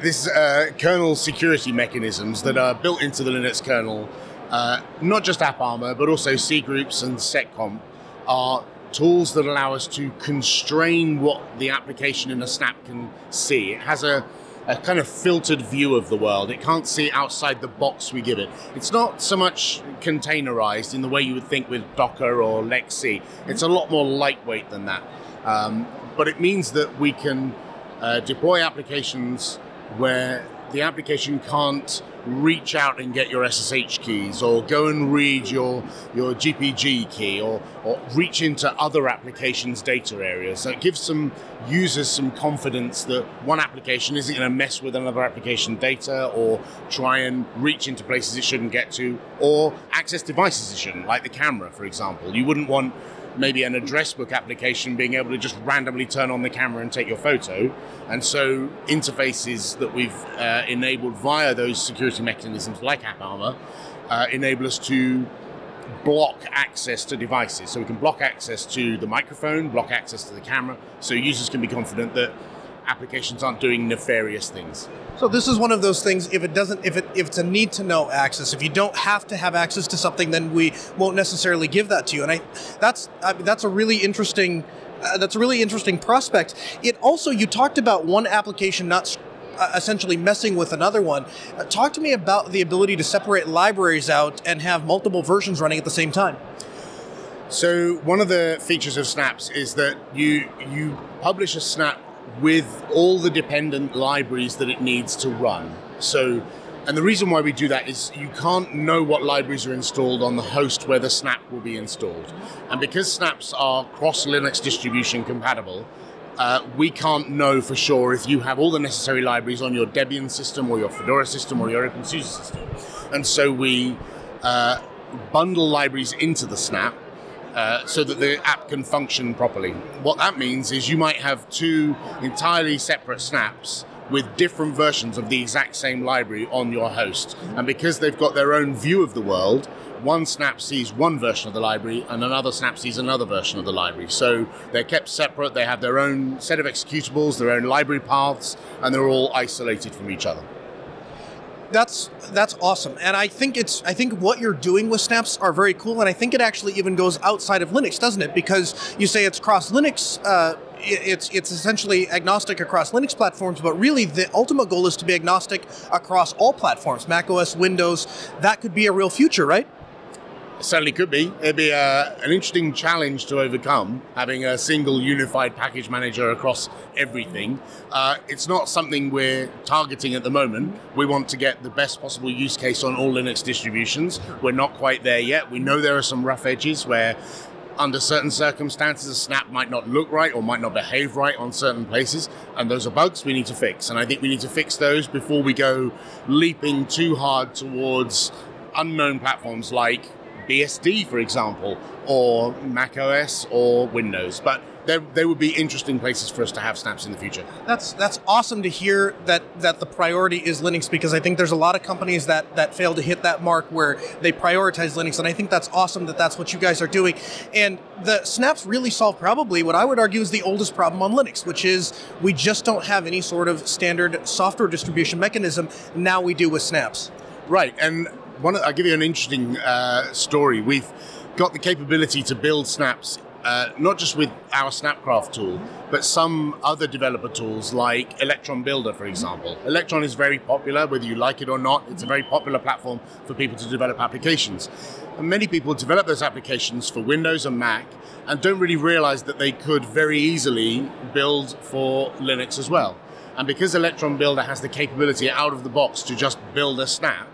this uh, kernel security mechanisms that are built into the Linux kernel, uh, not just AppArmor, but also cgroups and seccomp, are tools that allow us to constrain what the application in a snap can see. It has a, a kind of filtered view of the world. It can't see outside the box we give it. It's not so much containerized in the way you would think with Docker or LXC. It's a lot more lightweight than that. Um, but it means that we can uh, deploy applications where the application can't reach out and get your SSH keys or go and read your, your GPG key or, or reach into other applications' data areas. So it gives some users some confidence that one application isn't going to mess with another application data or try and reach into places it shouldn't get to or access devices it shouldn't, like the camera, for example. You wouldn't want maybe an address book application being able to just randomly turn on the camera and take your photo. And so interfaces that we've uh, enabled via those security mechanisms like AppArmor uh, enable us to block access to devices. So we can block access to the microphone, block access to the camera, so users can be confident that applications aren't doing nefarious things. So this is one of those things. If it doesn't, if it if it's a need to know access, if you don't have to have access to something, then we won't necessarily give that to you. And I, that's I mean, that's a really interesting. Uh, that's a really interesting prospect. It also you talked about one application not uh, essentially messing with another one. Uh, talk to me about the ability to separate libraries out and have multiple versions running at the same time. So one of the features of Snaps is that you you publish a snap with all the dependent libraries that it needs to run. So, and the reason why we do that is you can't know what libraries are installed on the host where the snap will be installed. And because snaps are cross Linux distribution compatible, uh, we can't know for sure if you have all the necessary libraries on your Debian system or your Fedora system or your OpenSUSE system. And so we uh, bundle libraries into the snap uh, so that the app can function properly. What that means is you might have two entirely separate snaps with different versions of the exact same library on your host. And because they've got their own view of the world, one snap sees one version of the library and another snap sees another version of the library. So they're kept separate, they have their own set of executables, their own library paths, and they're all isolated from each other that's that's awesome. And i think it's i think what you're doing with snaps are very cool and i think it actually even goes outside of linux doesn't it? Because you say it's cross linux uh, it's it's essentially agnostic across linux platforms but really the ultimate goal is to be agnostic across all platforms mac os windows. That could be a real future right certainly could be. It'd be uh, an interesting challenge to overcome, having a single unified package manager across everything. Uh, it's not something we're targeting at the moment. We want to get the best possible use case on all Linux distributions. We're not quite there yet. We know there are some rough edges where under certain circumstances, a snap might not look right or might not behave right on certain places, and those are bugs we need to fix. And I think we need to fix those before we go leaping too hard towards unknown platforms like BSD, for example, or Mac OS or Windows. But they would be interesting places for us to have snaps in the future. That's that's awesome to hear that that the priority is Linux because I think there's a lot of companies that that fail to hit that mark where they prioritize Linux, and I think that's awesome that that's what you guys are doing. And the snaps really solve probably what I would argue is the oldest problem on Linux, which is we just don't have any sort of standard software distribution mechanism. Now we do with snaps. Right, and one, I'll give you an interesting uh, story. We've got the capability to build snaps uh, not just with our Snapcraft tool, but some other developer tools like Electron Builder, for example. Electron is very popular, whether you like it or not. It's a very popular platform for people to develop applications. And many people develop those applications for Windows and Mac and don't really realize that they could very easily build for Linux as well. And because Electron Builder has the capability out of the box to just build a snap,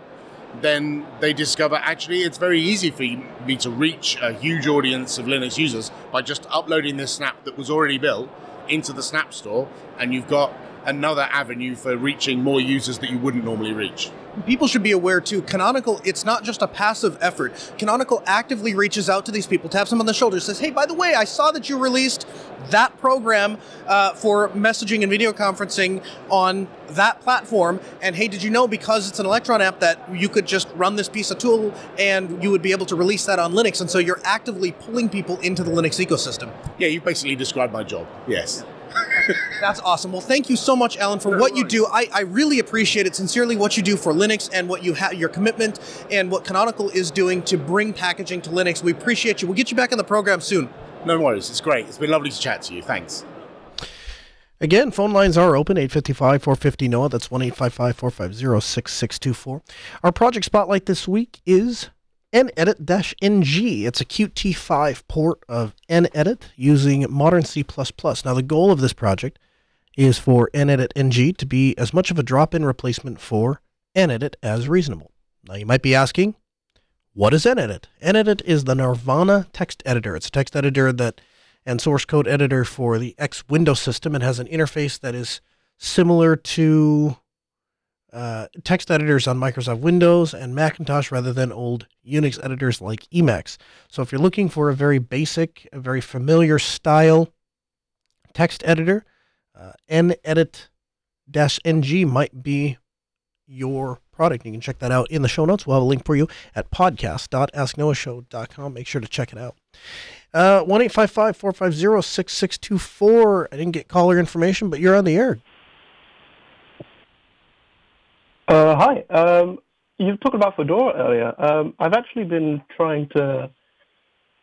then they discover actually it's very easy for me to reach a huge audience of Linux users by just uploading this snap that was already built into the Snap Store, and you've got another avenue for reaching more users that you wouldn't normally reach people should be aware too canonical it's not just a passive effort. Canonical actively reaches out to these people taps them on the shoulder says hey by the way i saw that you released that program uh, for messaging and video conferencing on that platform. And hey did you know because it's an electron app that you could just run this piece of tool and you would be able to release that on linux? And so you're actively pulling people into the linux ecosystem. Yeah you basically described my job. Yes That's awesome. Well, thank you so much, Alan, for no what worries. you do. I, I really appreciate it sincerely what you do for Linux and what you have your commitment and what Canonical is doing to bring packaging to Linux. We appreciate you. We'll get you back on the program soon. No worries. It's great. It's been lovely to chat to you. Thanks. Again, phone lines are open 855 450 NOAH. That's 1 855 450 6624. Our project spotlight this week is NEdit-NG. It's a Qt5 port of NEdit using modern C++. Now, the goal of this project is for NEdit-NG to be as much of a drop-in replacement for NEdit as reasonable. Now, you might be asking, what is NEdit? NEdit is the Nirvana text editor. It's a text editor that and source code editor for the X Windows system It has an interface that is similar to uh, text editors on Microsoft Windows and Macintosh rather than old Unix editors like Emacs. So if you're looking for a very basic, a very familiar style text editor, uh, NEdit-NG might be your product. You can check that out in the show notes. We'll have a link for you at podcast.asknoahshow.com. Make sure to check it out. Uh, one eight five five four five zero six six two four. I didn't get caller information, but you're on the air. Uh, hi. Um, you talked about Fedora earlier. Um, I've actually been trying to.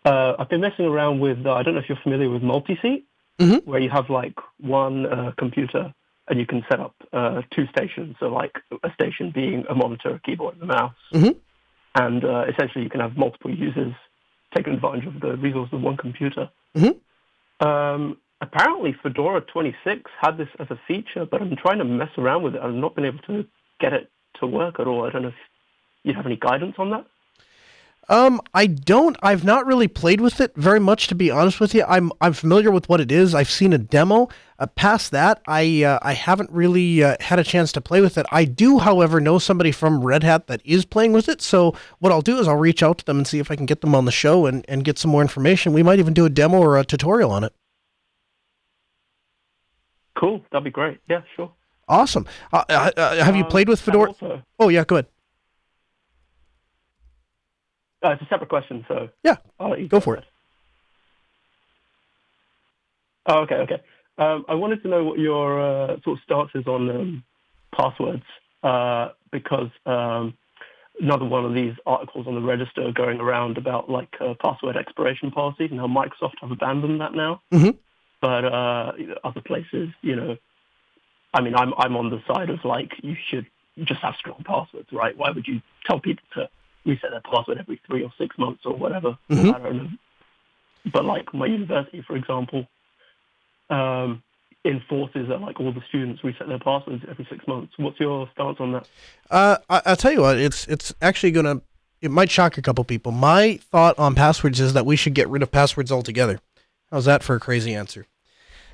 Uh, I've been messing around with. Uh, I don't know if you're familiar with multi-seat, Mhm. where you have like one uh, computer and you can set up uh, two stations. So like a station being a monitor, a keyboard, and a mouse, Mhm. and uh, essentially you can have multiple users taking advantage of the resources of one computer. Mhm. Um, apparently, Fedora 26 had this as a feature, but I'm trying to mess around with it. I've not been able to get it to work at all. I don't know if you have any guidance on that. Um, I don't. I've not really played with it very much, to be honest with you. I'm I'm familiar with what it is. I've seen a demo. Uh, past that, I uh, I haven't really uh, had a chance to play with it. I do, however, know somebody from Red Hat that is playing with it. So what I'll do is I'll reach out to them and see if I can get them on the show and, and get some more information. We might even do a demo or a tutorial on it. Cool, that'd be great. Yeah, sure. Awesome. Uh, uh, uh, have you Um, played with Fedora? also- Oh yeah, go ahead. Uh, it's a separate question, so Yeah, I'll let you go for it. Oh, okay, okay. Um, I wanted to know what your uh, sort of stance is on um, passwords, uh, because um, another one of these articles on the register going around about like uh, password expiration policies and how Microsoft have abandoned that now. Mhm. But uh, other places, you know, I mean, I'm I'm on the side of like you should just have strong passwords, right? Why would you tell people to reset their password every three or six months or whatever? Mhm. I don't know. But like my university, for example, um, enforces that like all the students reset their passwords every six months. What's your stance on that? Uh, I, I'll tell you what, it's it's actually gonna it might shock a couple people. My thought on passwords is that we should get rid of passwords altogether. How's that for a crazy answer?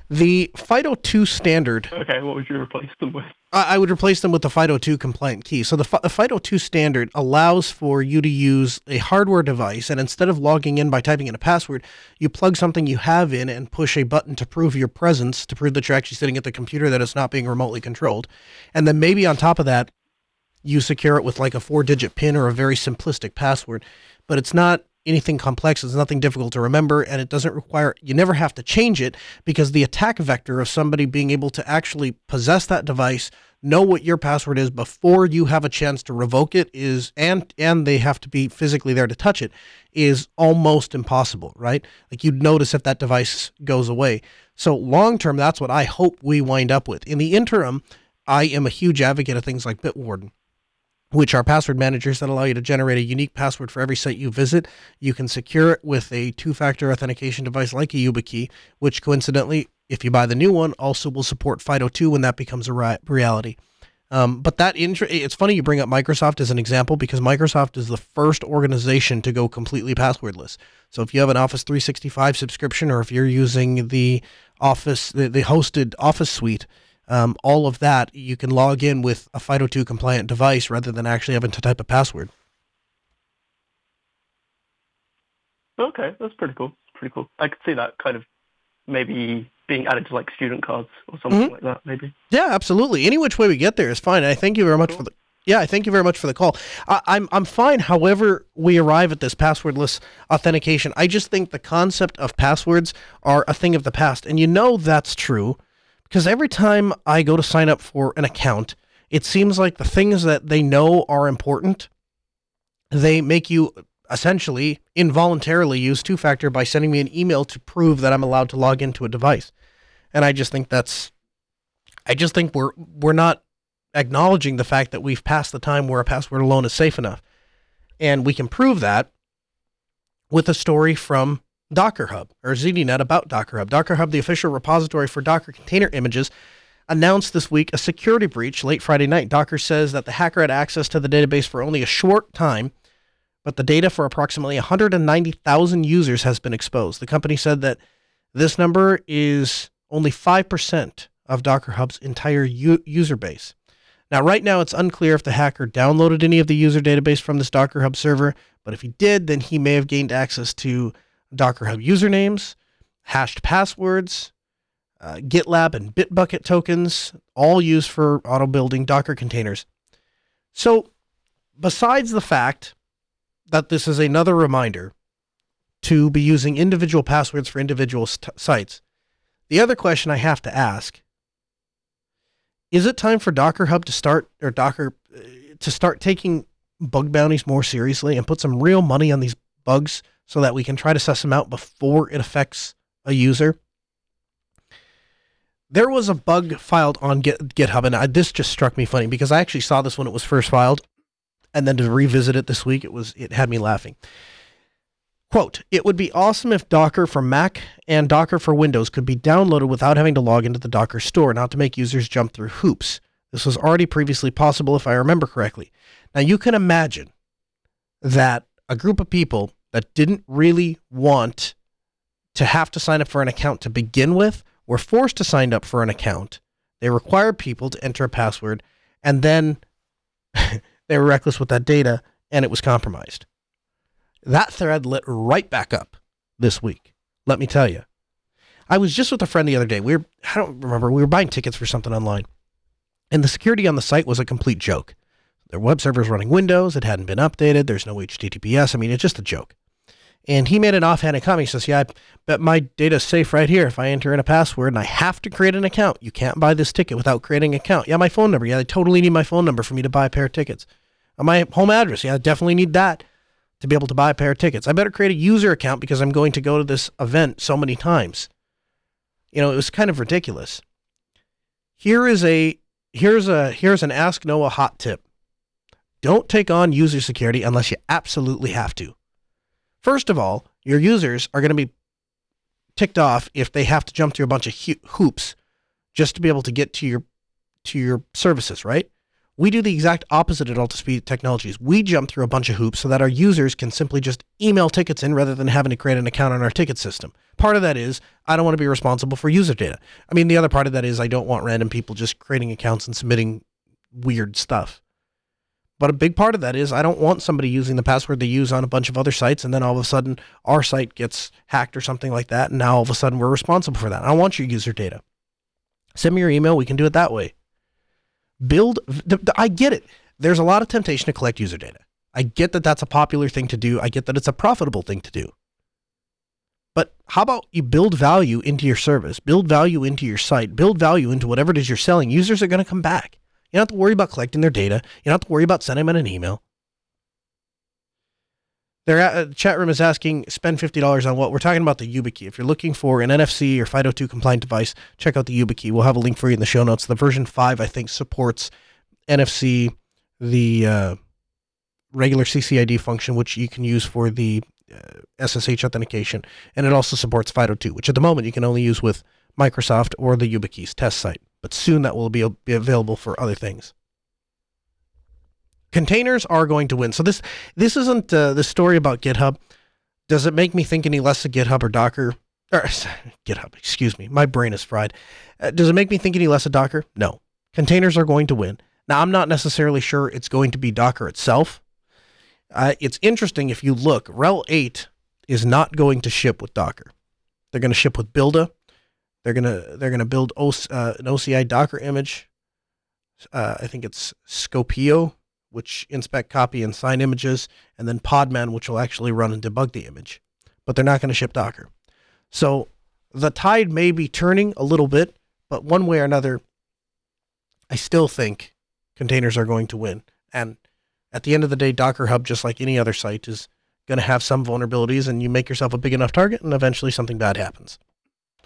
The FIDO2 standard Okay, what would you replace them with? I I would replace them with the FIDO2 compliant key. So the, Fi- the FIDO2 standard allows for you to use a hardware device, and instead of logging in by typing in a password, you plug something you have in and push a button to prove your presence, to prove that you're actually sitting at the computer, that it's not being remotely controlled. And then maybe on top of that, you secure it with like a four digit pin or a very simplistic password. But it's not anything complex, it's nothing difficult to remember, and it doesn't require, you never have to change it because the attack vector of somebody being able to actually possess that device, know what your password is before you have a chance to revoke it is, and, and they have to be physically there to touch it, is almost impossible, right? Like you'd notice if that device goes away. So long term, that's what I hope we wind up with. In the interim, I am a huge advocate of things like Bitwarden which are password managers that allow you to generate a unique password for every site you visit. You can secure it with a two factor authentication device like a YubiKey, which coincidentally, if you buy the new one, also will support FIDO2 when that becomes a ri- reality. Um, but that intro, it's funny you bring up Microsoft as an example because Microsoft is the first organization to go completely passwordless. So if you have an Office 365 subscription or if you're using the Office, the, the hosted Office suite, um, all of that you can log in with a FIDO2 compliant device rather than actually having to type a password. Okay, that's pretty cool. Pretty cool. I could see that kind of maybe being added to like student cards or something Mhm. like that, maybe. Yeah, absolutely. Any which way we get there is fine. I thank you very much for the. Yeah, I thank you very much for the call. I, I'm I'm fine. However, we arrive at this passwordless authentication. I just think the concept of passwords are a thing of the past, and you know that's true because every time I go to sign up for an account, it seems like the things that they know are important, they make you essentially involuntarily use two factor by sending me an email to prove that I'm allowed to log into a device. And I just think that's I just think we're we're not acknowledging the fact that we've passed the time where a password alone is safe enough. And we can prove that with a story from Docker Hub or ZDNet about Docker Hub. Docker Hub, the official repository for Docker container images, announced this week a security breach late Friday night. Docker says that the hacker had access to the database for only a short time, but the data for approximately 190,000 users has been exposed. The company said that this number is only 5% of Docker Hub's entire u- user base. Now, right now, it's unclear if the hacker downloaded any of the user database from this Docker Hub server, but if he did, then he may have gained access to Docker Hub usernames, hashed passwords, uh, GitLab and Bitbucket tokens, all used for auto building Docker containers. So, besides the fact that this is another reminder to be using individual passwords for individual st- sites, the other question I have to ask is it time for Docker Hub to start or Docker uh, to start taking bug bounties more seriously and put some real money on these bugs so that we can try to suss them out before it affects a user? There was a bug filed on Git, GitHub, and I, this just struck me funny because I actually saw this when it was first filed, and then to revisit it this week, it was it had me laughing. Quote, it would be awesome if Docker for Mac and Docker for Windows could be downloaded without having to log into the Docker store, not to make users jump through hoops. This was already previously possible if I remember correctly. Now you can imagine that a group of people that didn't really want to have to sign up for an account to begin with were forced to sign up for an account. They required people to enter a password and then (laughs) they were reckless with that data and it was compromised. That thread lit right back up this week. Let me tell you. I was just with a friend the other day. We were, I don't remember, we were buying tickets for something online. And the security on the site was a complete joke. Their web server's running Windows, it hadn't been updated, there's no HTTPS. I mean, it's just a joke. And he made an offhanded comment. He says, Yeah, I bet my data's safe right here if I enter in a password and I have to create an account. You can't buy this ticket without creating an account. Yeah, my phone number. Yeah, I totally need my phone number for me to buy a pair of tickets. Uh, my home address. Yeah, I definitely need that to be able to buy a pair of tickets. I better create a user account because I'm going to go to this event so many times. You know, it was kind of ridiculous. Here is a here's a here's an ask Noah hot tip. Don't take on user security unless you absolutely have to. First of all, your users are going to be ticked off if they have to jump through a bunch of hoops just to be able to get to your to your services, right? We do the exact opposite at Altispeed Technologies. We jump through a bunch of hoops so that our users can simply just email tickets in rather than having to create an account on our ticket system. Part of that is I don't want to be responsible for user data. I mean, the other part of that is I don't want random people just creating accounts and submitting weird stuff. But a big part of that is I don't want somebody using the password they use on a bunch of other sites and then all of a sudden our site gets hacked or something like that. And now all of a sudden we're responsible for that. I don't want your user data. Send me your email. We can do it that way. Build, I get it. There's a lot of temptation to collect user data. I get that that's a popular thing to do. I get that it's a profitable thing to do. But how about you build value into your service, build value into your site, build value into whatever it is you're selling? Users are going to come back. You don't have to worry about collecting their data. You don't have to worry about sending them an email. Their chat room is asking spend fifty dollars on what we're talking about the YubiKey. If you're looking for an NFC or FIDO2 compliant device, check out the YubiKey. We'll have a link for you in the show notes. The version five, I think, supports NFC, the uh, regular CCID function, which you can use for the uh, SSH authentication, and it also supports FIDO2, which at the moment you can only use with Microsoft or the YubiKeys test site. But soon that will be, be available for other things containers are going to win. So this this isn't uh, the story about GitHub. Does it make me think any less of GitHub or Docker? Or (laughs) GitHub, excuse me. My brain is fried. Uh, does it make me think any less of Docker? No. Containers are going to win. Now I'm not necessarily sure it's going to be Docker itself. Uh, it's interesting if you look. RHEL 8 is not going to ship with Docker. They're going to ship with Buildah. They're gonna they're gonna build OC, uh, an OCI Docker image. Uh, I think it's Skopeo, which inspect, copy, and sign images, and then Podman, which will actually run and debug the image. But they're not going to ship Docker. So the tide may be turning a little bit, but one way or another, I still think containers are going to win. And at the end of the day, Docker Hub, just like any other site, is going to have some vulnerabilities, and you make yourself a big enough target, and eventually something bad happens.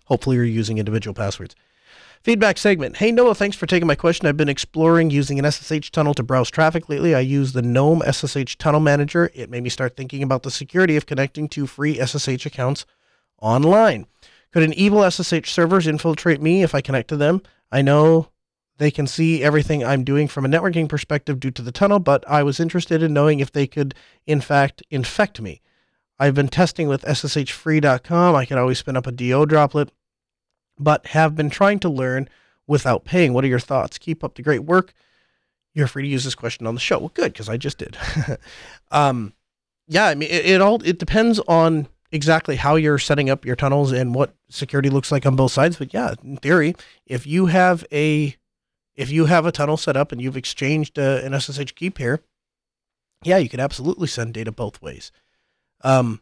Hopefully, you're using individual passwords. Feedback segment. Hey, Noah, thanks for taking my question. I've been exploring using an SSH tunnel to browse traffic lately. I use the GNOME SSH Tunnel Manager. It made me start thinking about the security of connecting to free SSH accounts online. Could an evil SSH servers infiltrate me if I connect to them? I know they can see everything I'm doing from a networking perspective due to the tunnel, but I was interested in knowing if they could, in fact, infect me. I've been testing with SSHfree.com. I can always spin up a DO droplet but have been trying to learn without paying. What are your thoughts? Keep up the great work. you're free to use this question on the show. Well, good because I just did. (laughs) um, yeah, I mean, it, it all it depends on exactly how you're setting up your tunnels and what security looks like on both sides. But yeah, in theory, if you have a if you have a tunnel set up and you've exchanged uh, an SSH key pair, yeah, you could absolutely send data both ways. Um,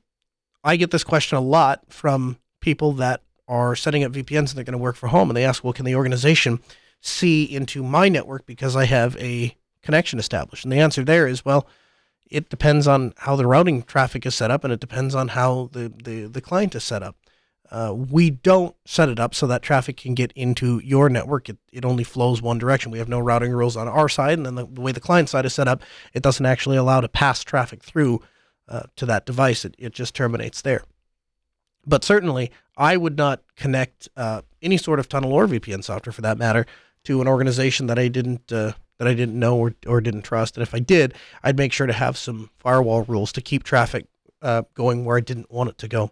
I get this question a lot from people that are setting up VPNs and they're going to work from home, and they ask, "Well, can the organization see into my network because I have a connection established?" And the answer there is, well, it depends on how the routing traffic is set up, and it depends on how the the, the client is set up. Uh, we don't set it up so that traffic can get into your network. It, it only flows one direction. We have no routing rules on our side, and then the, the way the client side is set up, it doesn't actually allow to pass traffic through uh, to that device. It, it just terminates there. But certainly, I would not connect uh, any sort of tunnel or VPN software, for that matter, to an organization that I didn't uh, that I didn't know or, or didn't trust. And if I did, I'd make sure to have some firewall rules to keep traffic uh, going where I didn't want it to go.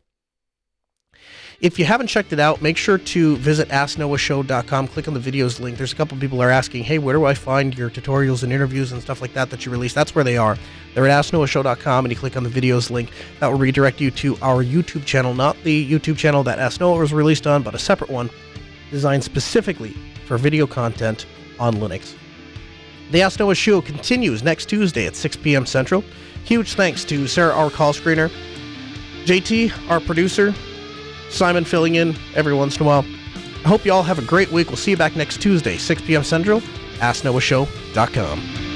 If you haven't checked it out, make sure to visit AskNoahShow.com. Click on the videos link. There's a couple people are asking, hey, where do I find your tutorials and interviews and stuff like that that you release? That's where they are. They're at AskNoahShow.com, and you click on the videos link. That will redirect you to our YouTube channel, not the YouTube channel that Ask Noah was released on, but a separate one designed specifically for video content on Linux. The Ask Noah Show continues next Tuesday at 6 p.m. Central. Huge thanks to Sarah, our call screener, JT, our producer, Simon filling in every once in a while. I hope you all have a great week. We'll see you back next Tuesday, 6 p.m. Central. AskNoahShow.com.